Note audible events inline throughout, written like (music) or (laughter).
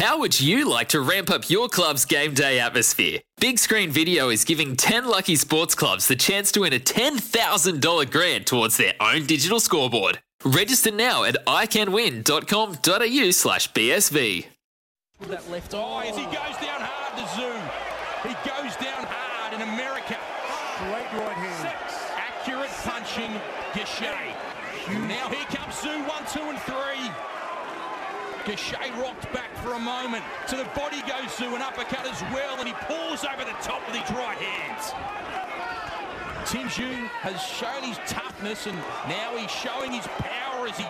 How would you like to ramp up your club's game day atmosphere? Big Screen Video is giving 10 lucky sports clubs the chance to win a $10,000 grant towards their own digital scoreboard. Register now at iCanWin.com.au slash BSV. That left eye oh, as he goes down hard to Tszyu. He goes down hard in America. Great right hand. Accurate punching, Gausha. Now here comes Tszyu, one, two, and three. Gausha rocked back for a moment. To the body goes Tszyu, an uppercut as well, and he pulls over the top with his right hands. Tim Tszyu has shown his toughness, and now he's showing his power as he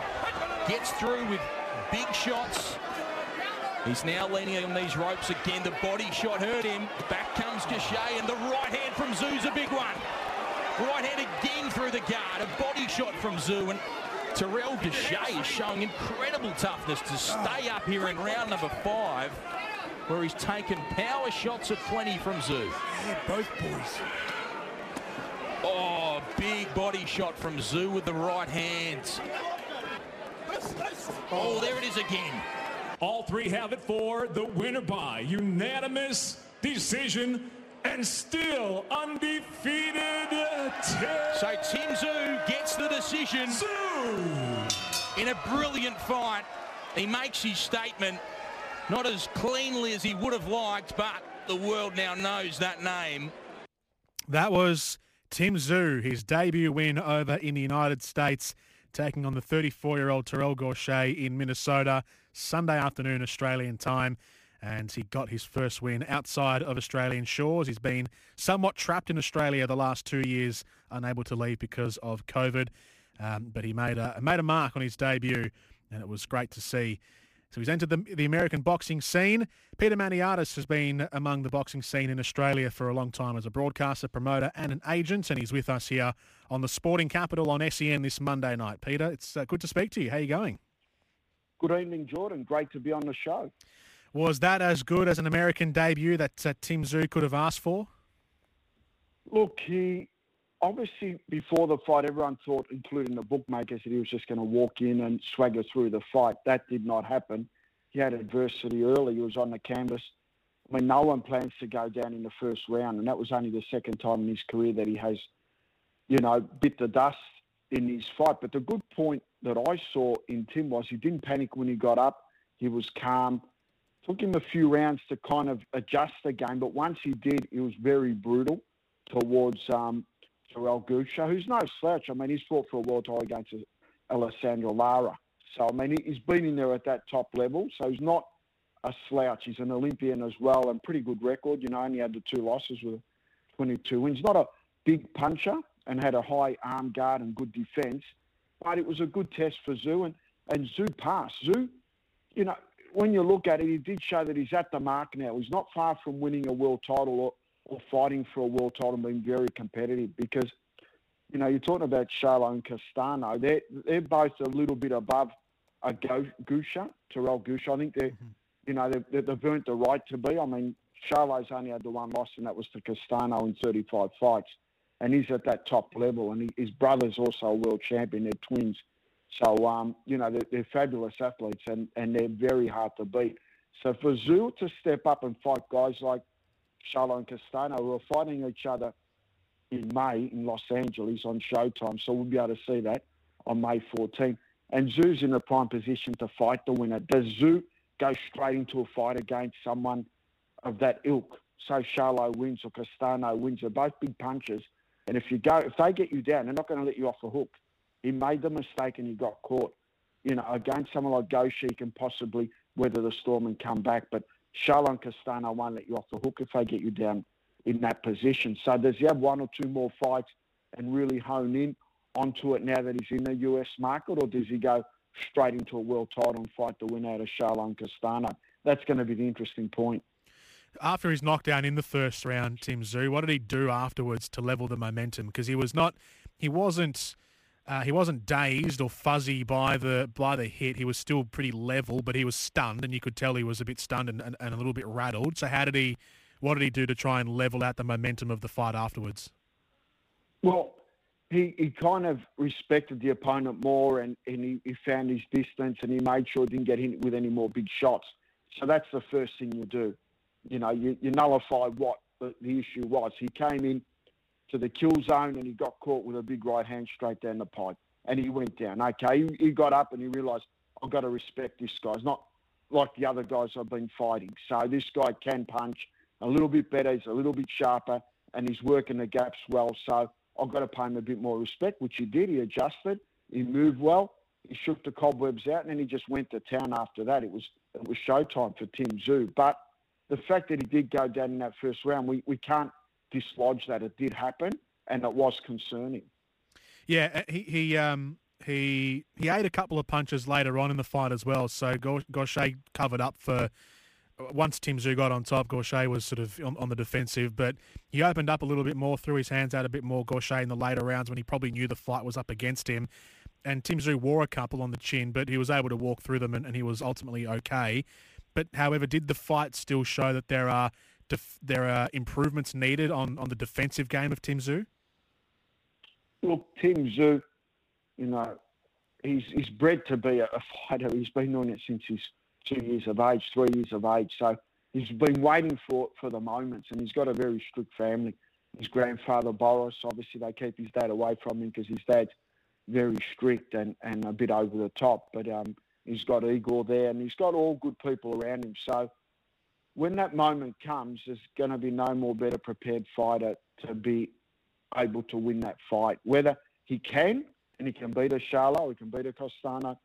gets through with big shots. He's now leaning on these ropes again. The body shot hurt him. Back comes Gachet, and the right hand from Tszyu's a big one. Right hand again through the guard. A body shot from Tszyu, and Terrell Gausha is showing incredible toughness to stay up here in round number five, where he's taken power shots at plenty from Tszyu. Yeah, both boys. Oh, big body shot from Tszyu with the right hands. Oh, there it is again. All three have it for the winner by unanimous decision and still undefeated Tim Tszyu Tim Tszyu gets the decision Tszyu. In a brilliant fight. He makes his statement not as cleanly as he would have liked, but the world now knows that name. That was Tim Tszyu, his debut win over in the United States, taking on the 34-year-old Terrell Gausha in Minnesota Sunday afternoon Australian time. And he got his first win outside of Australian shores. He's been somewhat trapped in Australia the last two years, unable to leave because of COVID. Um, but he made a made a mark on his debut, and it was great to see. So he's entered the, the American boxing scene. Peter Maniatis has been among the boxing scene in Australia for a long time as a broadcaster, promoter and an agent, and he's with us here on the Sporting Capital on SEN this Monday night. Peter, it's uh, good to speak to you. How are you going? Good evening, Jordan. Great to be on the show. Was that as good as an American debut that uh, Tim Tszyu could have asked for? Look, he obviously before the fight, everyone thought, including the bookmakers, that he was just going to walk in and swagger through the fight. That did not happen. He had adversity early. He was on the canvas. I mean, no one plans to go down in the first round, and that was only the second time in his career that he has, you know, bit the dust in his fight. But the good point that I saw in Tim was he didn't panic when he got up. He was calm. Took him a few rounds to kind of adjust the game, but once he did, he was very brutal towards um, Terrell Gausha, who's no slouch. I mean, he's fought for a world title against Alessandro Lara. So, I mean, he's been in there at that top level. So he's not a slouch. He's an Olympian as well and pretty good record. You know, only had the two losses with 22 wins. Not a big puncher and had a high arm guard and good defence. But it was a good test for Tszyu, and, and Tszyu passed. Tszyu, you know, when you look at it, he did show that he's at the mark now. He's not far from winning a world title or, fighting for a world title and being very competitive because, you know, you're talking about Charlo and Castano. They're, they're both a little bit above a Gausha, Terrell Gausha. I think they're, mm-hmm. you know, they've, they've earned the right to be. I mean, Charlo's only had the one loss, and that was to Castano in 35 fights. And he's at that top level. And he, his brother's also a world champion. They're twins. So, um, you know, they're, they're, fabulous athletes and, and they're very hard to beat. So for Tszyu to step up and fight guys like Charlo and Castano, who are fighting each other in May in Los Angeles on Showtime, so we'll be able to see that on May 14. And Tszyu's in a prime position to fight the winner. Does Tszyu go straight into a fight against someone of that ilk? So Charlo wins or Castano wins. They're both big punchers. And if you go, if they get you down, they're not going to let you off the hook. He made the mistake and he got caught. You know, against someone like Gausha, he can possibly weather the storm and come back. But Charlo and Castano won't let you off the hook if they get you down in that position. So does he have one or two more fights and really hone in onto it now that he's in the US market, or does he go straight into a world title and fight the win out of Charlo and Castano? That's going to be the interesting point. after his knockdown in the first round, Tim Tszyu, what did he do afterwards to level the momentum? Because he was not, he wasn't, uh, he wasn't dazed or fuzzy by the by the hit. He was still pretty level, but he was stunned, and you could tell he was a bit stunned and, and, and a little bit rattled. So how did he, what did he do to try and level out the momentum of the fight afterwards? Well, he, he kind of respected the opponent more and, and he, he found his distance and he made sure he didn't get hit with any more big shots. So that's the first thing you do. You know, you, you nullify what the, the issue was. He came in to the kill zone and he got caught with a big right hand straight down the pipe and he went down. Okay, he, he got up and he realised, I've got to respect this guy. It's not like the other guys I've been fighting. So this guy can punch a little bit better. He's a little bit sharper and he's working the gaps well. So I've got to pay him a bit more respect, which he did. He adjusted. He moved well. He shook the cobwebs out, and then he just went to town after that. It was it was showtime for Tim Tszyu. But the fact that he did go down in that first round, we, we can't dislodge that. It did happen, and it was concerning. Yeah, uh, he he um he he ate a couple of punches later on in the fight as well. So Gausha covered up for once Tim Tszyu got on top, Gausha was sort of on, on, the defensive, but he opened up a little bit more, threw his hands out a bit more, Gausha, in the later rounds when he probably knew the fight was up against him. And Tim wore a couple on the chin, but he was able to walk through them and, and he was ultimately okay. But however, did the fight still show that there are def- there are improvements needed on, on the defensive game of Tim Tszyu? Look, Tim Tszyu, you know, he's he's bred to be a, a fighter. He's been doing it since he's two years of age, three years of age. So he's been waiting for, for the moments, and he's got a very strict family. His grandfather, Boris, obviously they keep his dad away from him because his dad's very strict and, and a bit over the top. But um, he's got Igor there, and he's got all good people around him. So when that moment comes, there's going to be no more better prepared fighter to be able to win that fight. Whether he can, and he can beat a Charlo, he can beat a Castano,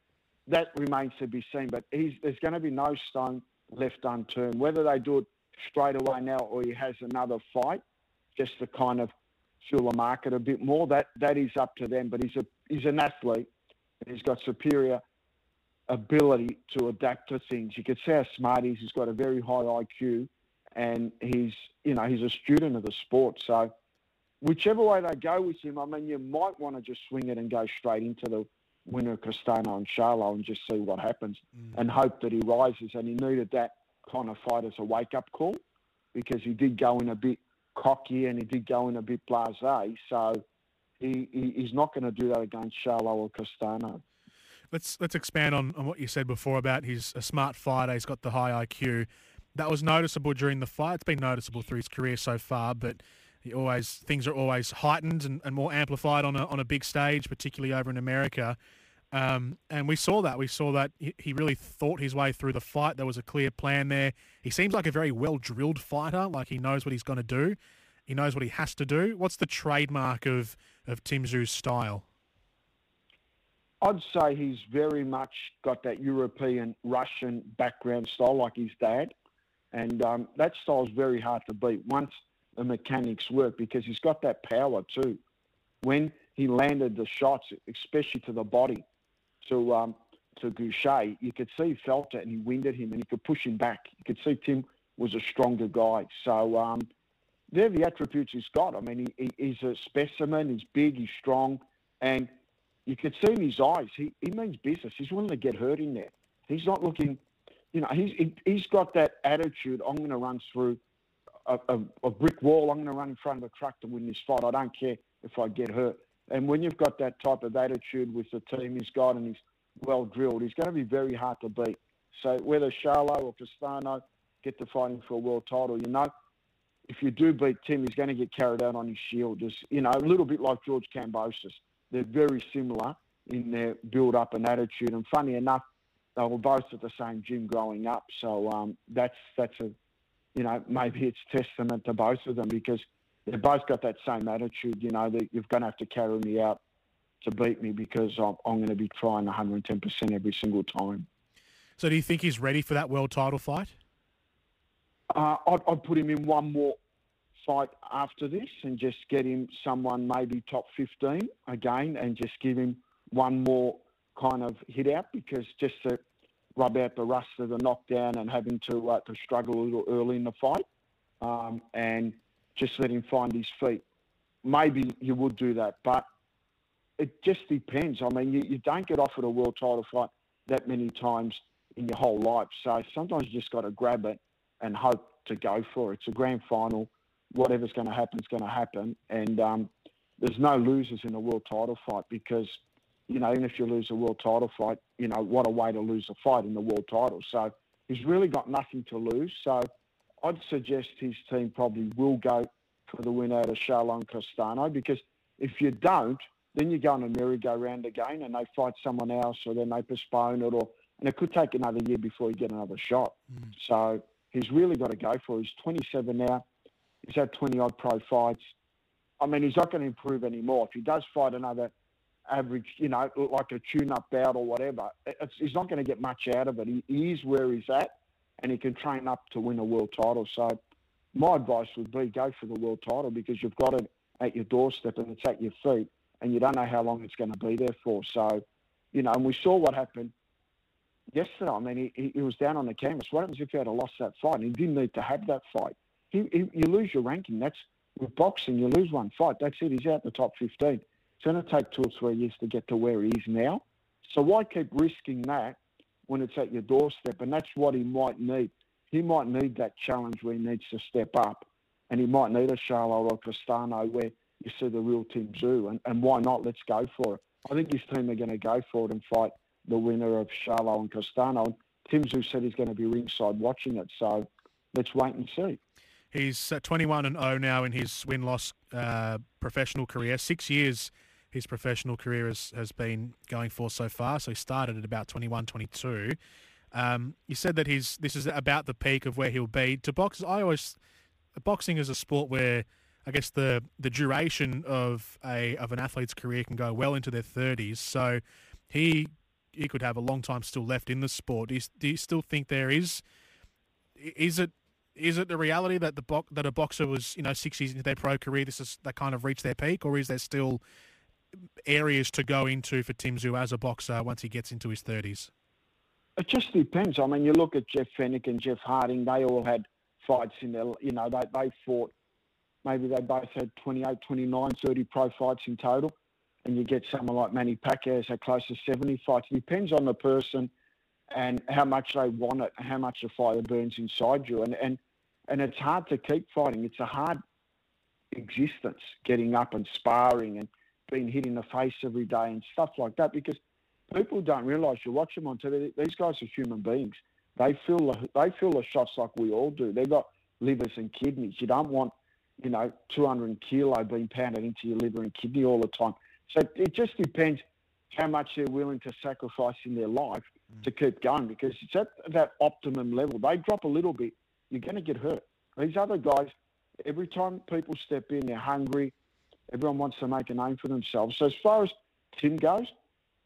that remains to be seen. But there's going to be no stone left unturned. Whether they do it straight away now or he has another fight, just to kind of fill the market a bit more, that that is up to them. But he's a he's an athlete and he's got superior ability to adapt to things. You can see how smart he is. He's got a very high IQ and he's you know he's a student of the sport. So whichever way they go with him, I mean you might want to just swing it and go straight into the winner Castano and Charlo and just see what happens mm. and hope that he rises. And he needed that kind of fight as a wake up call because he did go in a bit cocky and he did go in a bit blasé. So he, he he's not going to do that against Charlo or Castano. Let's let's expand on, on what you said before about he's a smart fighter. He's got the high IQ. That was noticeable during the fight. It's been noticeable through his career so far, but he always things are always heightened and, and more amplified on a on a big stage, particularly over in America. Um, and we saw that. We saw that he really thought his way through the fight. There was a clear plan there. He seems like a very well drilled fighter. Like he knows what he's going to do. He knows what he has to do. What's the trademark of of Tim Tszyu's style? I'd say he's very much got that European Russian background style, like his dad, and um, that style is very hard to beat. Once the mechanics work because he's got that power too. When he landed the shots, especially to the body, to um, to Gausha, you could see he felt it and he winded him and he could push him back. You could see Tim was a stronger guy. So um, they're the attributes he's got. I mean, he, he's a specimen. He's big. He's strong, and you could see in his eyes he, he means business. He's willing to get hurt in there. He's not looking. You know, he's he, he's got that attitude. I'm going to run through a, a, a brick wall. I'm going to run in front of a truck to win this fight. I don't care if I get hurt. And when you've got that type of attitude with the team he's got and he's well drilled, he's going to be very hard to beat. So whether Charlo or Castano get to fighting for a world title, you know, if you do beat Tim, he's going to get carried out on his shield. Just you know, a little bit like George Kambosos. They're very similar in their build-up and attitude. And funny enough, they were both at the same gym growing up. So um, that's that's a you know, maybe it's testament to both of them because they've both got that same attitude, you know, that you're going to have to carry me out to beat me because I'm, I'm going to be trying 110% every single time. So do you think he's ready for that world title fight? Uh, I'd, I'd put him in one more fight after this and just get him someone maybe top 15 again and just give him one more kind of hit out because just to rub out the rust of the knockdown and having to uh, to struggle a little early in the fight. um, and just let him find his feet. Maybe you would do that, but it just depends. I mean, you, you don't get offered a world title fight that many times in your whole life. So sometimes you just got to grab it and hope to go for it. It's a grand final. Whatever's going to happen is going to happen. And um, there's no losers in a world title fight because, you know, even if you lose a world title fight, you know, what a way to lose a fight in the world title. So he's really got nothing to lose. So I'd suggest his team probably will go for the win out of Charlo and Castano because if you don't, then you go on a merry-go-round again and they fight someone else or then they postpone it or and it could take another year before you get another shot. Mm. So he's really got to go for it. He's 27 now. He's had 20 odd pro fights. I mean, he's not going to improve anymore. If he does fight another average, you know, like a tune-up bout or whatever, he's not going to get much out of it. He, he is where he's at, and he can train up to win a world title. So my advice would be go for the world title because you've got it at your doorstep and it's at your feet, and you don't know how long it's going to be there for. So, you know, and we saw what happened yesterday. I mean, he, he was down on the canvas. What happens if he had lost that fight? And he didn't need to have that fight. He, you lose your ranking. That's with boxing. You lose one fight. That's it. He's out the top 15. It's going to take two or three years to get to where he is now. So why keep risking that when it's at your doorstep? And that's what he might need. He might need that challenge where he needs to step up, and he might need a Charlo or Castano where you see the real Tim Tszyu. And, and why not? Let's go for it. I think his team are going to go for it and fight the winner of Charlo and Castano. And Tim Tszyu said he's going to be ringside watching it. So let's wait and see. He's 21 and 0 now in his win loss uh, professional career. Six years his professional career has, has been going for so far. So he started at about 21, 22. Um, you said that he's this is about the peak of where he'll be. To box, I always boxing is a sport where I guess the the duration of a of an athlete's career can go well into their 30s. So he he could have a long time still left in the sport. Do you, do you still think there is? Is it is it the reality that the bo- that a boxer was you know six years into their pro career, this is they kind of reached their peak, or is there still areas to go into for Tim Tszyu as a boxer once he gets into his thirties? It just depends. I mean, you look at Jeff Fenech and Jeff Harding; they all had fights in their, you know, they they fought. Maybe they both had 28, 29, 30 pro fights in total and you get someone like Manny Pacquiao so close to 70 fights. It depends on the person and how much they want it, how much the fire burns inside you. And, and, and it's hard to keep fighting. It's a hard existence, getting up and sparring and being hit in the face every day and stuff like that because people don't realise, you watch them on TV, these guys are human beings. They feel the, they feel the shots like we all do. They've got livers and kidneys. You don't want, you know, 200 kilo being pounded into your liver and kidney all the time. So it just depends how much they're willing to sacrifice in their life. To keep going because it's at that optimum level. They drop a little bit, you're going to get hurt. These other guys, every time people step in, they're hungry. Everyone wants to make a name for themselves. So as far as Tim goes,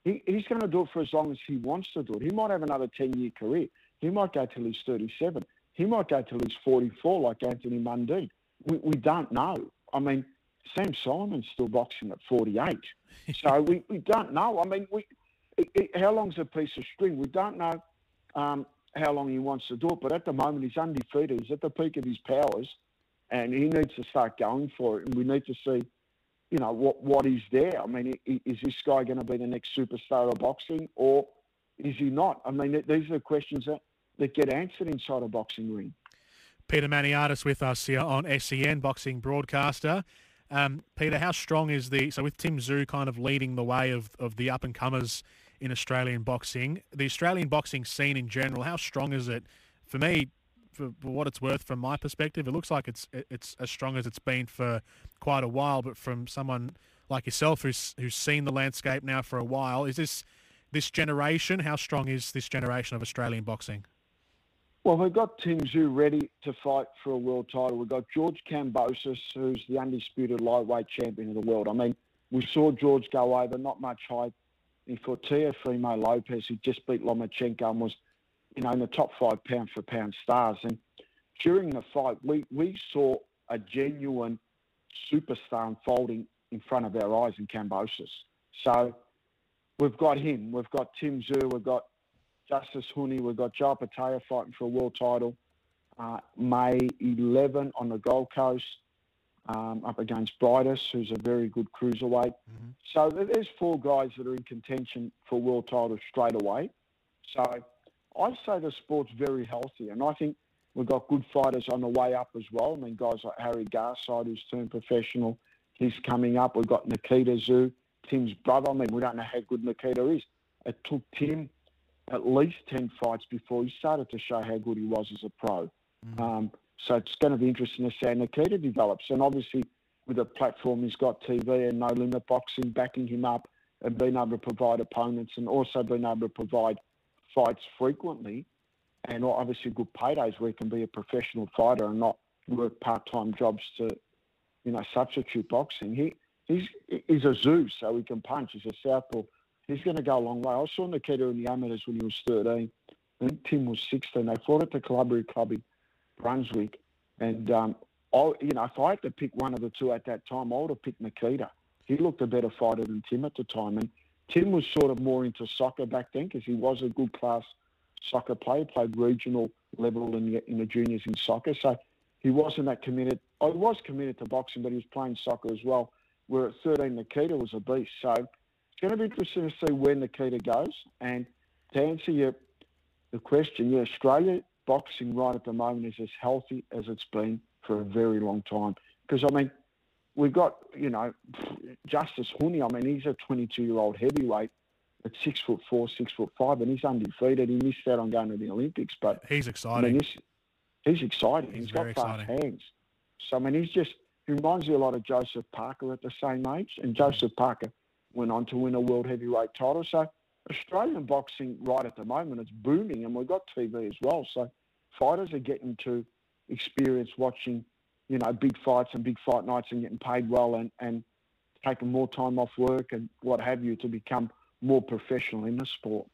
he, he's going to do it for as long as he wants to do it. He might have another 10-year career. He might go till he's 37. He might go till he's 44 like Anthony Mundine. We, we don't know. I mean, Sam Soliman's still boxing at 48. (laughs) so we, we don't know. I mean, we it, it, how long's a piece of string? We don't know um, how long he wants to do it, but at the moment he's undefeated. He's at the peak of his powers, and he needs to start going for it. And we need to see, you know, what what is there. I mean, is this guy going to be the next superstar of boxing, or is he not? I mean, these are the questions that, that get answered inside a boxing ring. Peter Maniatis with us here on SEN Boxing Broadcaster. Um, Peter, how strong is the so with Tim Tszyu kind of leading the way of, of the up and comers in Australian boxing, the Australian boxing scene in general, how strong is it? For me, for, what it's worth, from my perspective, it looks like it's it's as strong as it's been for quite a while. But from someone like yourself, who's who's seen the landscape now for a while, is this this generation? How strong is this generation of Australian boxing? Well, we've got Tim Tszyu ready to fight for a world title. We've got George Kambosos, who's the undisputed lightweight champion of the world. I mean, we saw George go over, not much hype. Fought Teofimo Lopez, who just beat Lomachenko and was, you know, in the top five pound for pound stars. And during the fight, we, we saw a genuine superstar unfolding in front of our eyes in Kambosos. So we've got him. We've got Tim Tszyu. We've got Justis Huni. We've got Jai Opetaia fighting for a world title. uh, May 11 on the Gold Coast um, up against Briedis, who's a very good cruiserweight. Mm-hmm. So there's four guys that are in contention for world titles straight away. So I say the sport's very healthy, and I think we've got good fighters on the way up as well. I mean, guys like Harry Garside, who's turned professional, he's coming up. We've got Nikita Tszyu, Tim's brother. I mean, we don't know how good Nikita is. It took Tim at least 10 fights before he started to show how good he was as a pro. Mm-hmm. Um, so it's going to be interesting to see how Nikita develops. And obviously, with the platform he's got TV and no limit boxing backing him up and being able to provide opponents and also being able to provide fights frequently and obviously good paydays where he can be a professional fighter and not work part-time jobs to, you know, substitute boxing. He he's he's a Zeus, so he can punch. He's a southpaw. He's going to go a long way. I saw Nikita in the amateurs when he was 13. I think Tim was 16. They fought at the Calabria Club in Brunswick. And, um, you know, if I had to pick one of the two at that time, I would have picked Nikita. He looked a better fighter than Tim at the time. And Tim was sort of more into soccer back then because he was a good class soccer player, played regional level in the, in the juniors in soccer. So he wasn't that committed. I was committed to boxing, but he was playing soccer as well. Where at 13, Nikita was a beast. So it's going to be interesting to see where Nikita goes. And to answer your the question, yeah, Australia boxing right at the moment is as healthy as it's been for a very long time. Because I mean, we've got you know Justis Huni. I mean, he's a 22-year-old heavyweight at six foot four, six foot five, and he's undefeated. He missed out on going to the Olympics, but He's I exciting. mean, he's, he's exciting. He's he's got fast exciting. hands. So I mean, he's just he reminds me a lot of Joseph Parker at the same age, and Joseph Parker went on to win a world heavyweight title. So Australian boxing right at the moment it's booming, and we've got TV as well. So fighters are getting to experience watching, you know, big fights and big fight nights and getting paid well and and taking more time off work and what have you to become more professional in the sport.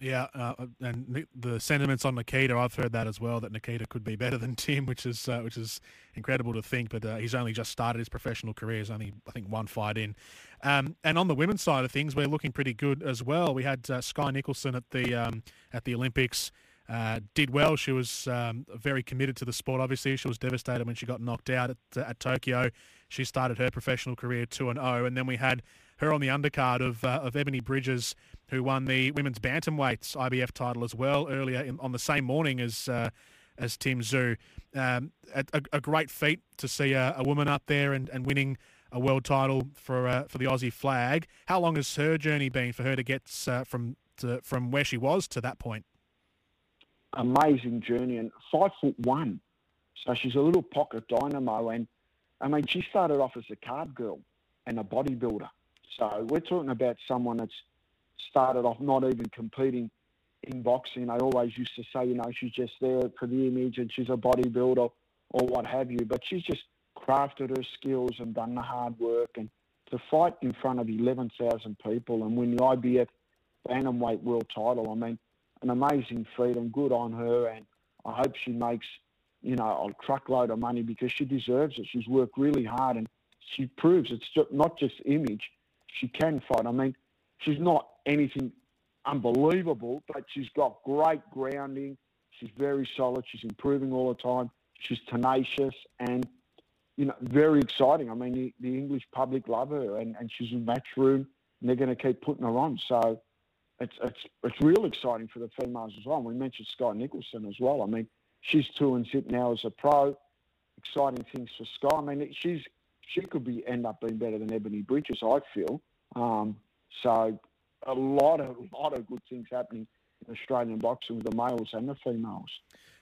Yeah, uh, and the sentiments on Nikita, I've heard that as well. That Nikita could be better than Tim, (laughs) which is uh, which is incredible to think. But uh, he's only just started his professional career. He's only I think one fight in. Um, and on the women's side of things, we're looking pretty good as well. We had uh, Skye Nicolson at the um, at the Olympics. Uh, did well. She was um, very committed to the sport. Obviously, she was devastated when she got knocked out at, uh, at Tokyo. She started her professional career two and zero, and then we had her on the undercard of uh, of Ebony Bridges, who won the women's bantamweights IBF title as well earlier in, on the same morning as uh, as Tim Tszyu. Um, a, a, a great feat to see a, a woman up there and, and winning a world title for uh, for the Aussie flag. How long has her journey been for her to get uh, from to, from where she was to that point? Amazing journey and five foot one. So she's a little pocket dynamo. And I mean, she started off as a card girl and a bodybuilder. So we're talking about someone that's started off not even competing in boxing. They always used to say, you know, she's just there for the image and she's a bodybuilder or what have you. But she's just crafted her skills and done the hard work. And to fight in front of 11,000 people and win the IBF Bantamweight World title, I mean, an amazing feat and good on her. And I hope she makes, you know, a truckload of money because she deserves it. She's worked really hard and she proves it's just not just image. She can fight. I mean, she's not anything unbelievable, but she's got great grounding. She's very solid. She's improving all the time. She's tenacious and, you know, very exciting. I mean, the, the English public love her and, and she's in match room and they're going to keep putting her on. So it's, it's, it's real exciting for the females as well. And we mentioned Skye Nicolson as well. I mean, she's two and zip now as a pro. Exciting things for Skye. I mean, she's she could be end up being better than Ebony Bridges, I feel. Um, so a lot of (laughs) lot of good things happening in Australian boxing with the males and the females.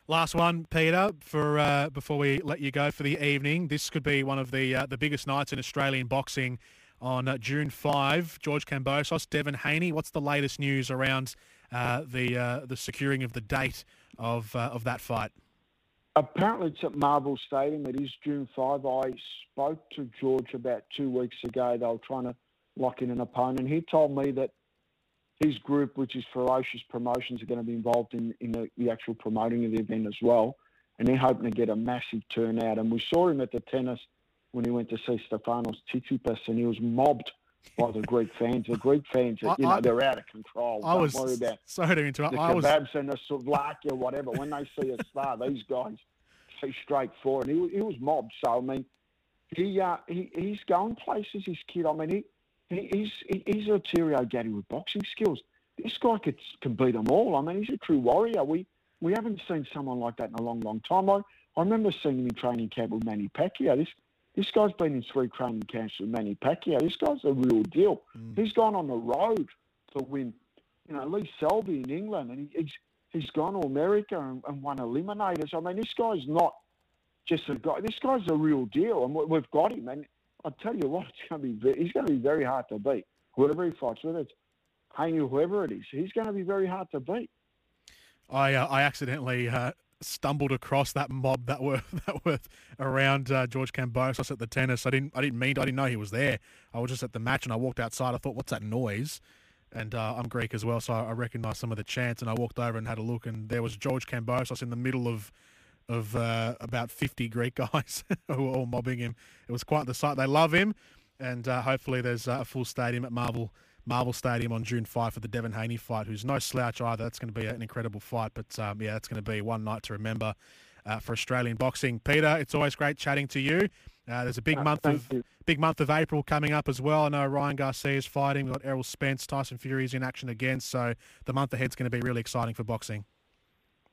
Last one, Peter, for uh, before we let you go for the evening. This could be one of the uh, the biggest nights in Australian boxing on uh, June 5. George Kambosos, Devin Haney. What's the latest news around uh, the uh, the securing of the date of uh, of that fight? Apparently, it's at Marvel Stadium. It is June 5. I spoke to George about two weeks ago. They were trying to lock in an opponent. He told me that his group, which is Ferocious Promotions, are going to be involved in, in the, the actual promoting of the event as well. And they're hoping to get a massive turnout. And we saw him at the tennis when he went to see Stefanos Tsitsipas, and he was mobbed by the Greek fans. The Greek fans, you I- know, I- they're out of control. I Don't was worry about sorry to interrupt. the I was kebabs and the souvlaki or whatever. When they see a star, these guys too straightforward. He, he was mobbed, so I mean, he, uh, he he's going places. This kid, I mean, he, he he's he, he's a Terrio Gaddy with boxing skills. This guy could can beat them all. I mean, he's a true warrior. We we haven't seen someone like that in a long, long time. I, I remember seeing him in training camp with Manny Pacquiao. This this guy's been in three training camps with Manny Pacquiao. This guy's a real deal. Mm. He's gone on the road to win, you know, Lee Selby in England, and he, he's he's gone to America and, and won eliminators. I mean, this guy's not just a guy. This guy's a real deal, and we've got him. And I tell you what, (laughs) it's going to be he's going to be very hard to beat. Whoever he fights, whether it's Haney whoever it is, he's going to be very hard to beat. I uh, I accidentally uh, stumbled across that mob that were (laughs) that were around uh, George Kambosos at the tennis. I didn't I didn't mean I didn't know he was there. I was just at the match and I walked outside. I thought, what's that noise? And uh, I'm Greek as well, so I recognised some of the chants. And I walked over and had a look, and there was George Kambosos in the middle of of uh, about 50 Greek (laughs) guys who were all mobbing him. It was quite the sight. They love him, and uh, hopefully there's a full stadium at Marvel Marvel Stadium on June 5 for the Devin Haney fight, who's no slouch either. That's going to be an incredible fight, but um, yeah, that's going to be one night to remember uh, for Australian boxing. Peter, it's always great chatting to you. Uh, there's a big uh, month of you. big month of April coming up as well. I know Ryan Garcia is fighting. We've got Errol Spence, Tyson Fury's in action again. So the month ahead is going to be really exciting for boxing.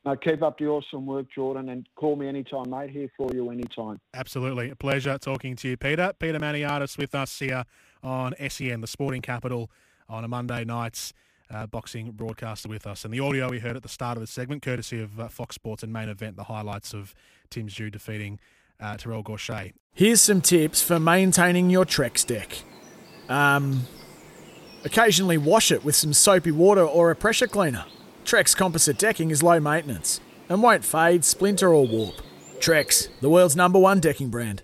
No, keep up the awesome work, Jordan, and call me anytime, mate. Here for you anytime. Absolutely. A pleasure talking to you, Peter. Peter Maniatis with us here on SEN, the sporting capital, on a Monday night's uh, boxing broadcaster with us. And the audio we heard at the start of the segment, courtesy of uh, Fox Sports and main event, the highlights of Tim Tszyu defeating uh, Terrell Gausha. Here's some tips for maintaining your Trex deck. Um, occasionally wash it with some soapy water or a pressure cleaner. Trex composite decking is low maintenance and won't fade, splinter, or warp. Trex, the world's number one decking brand.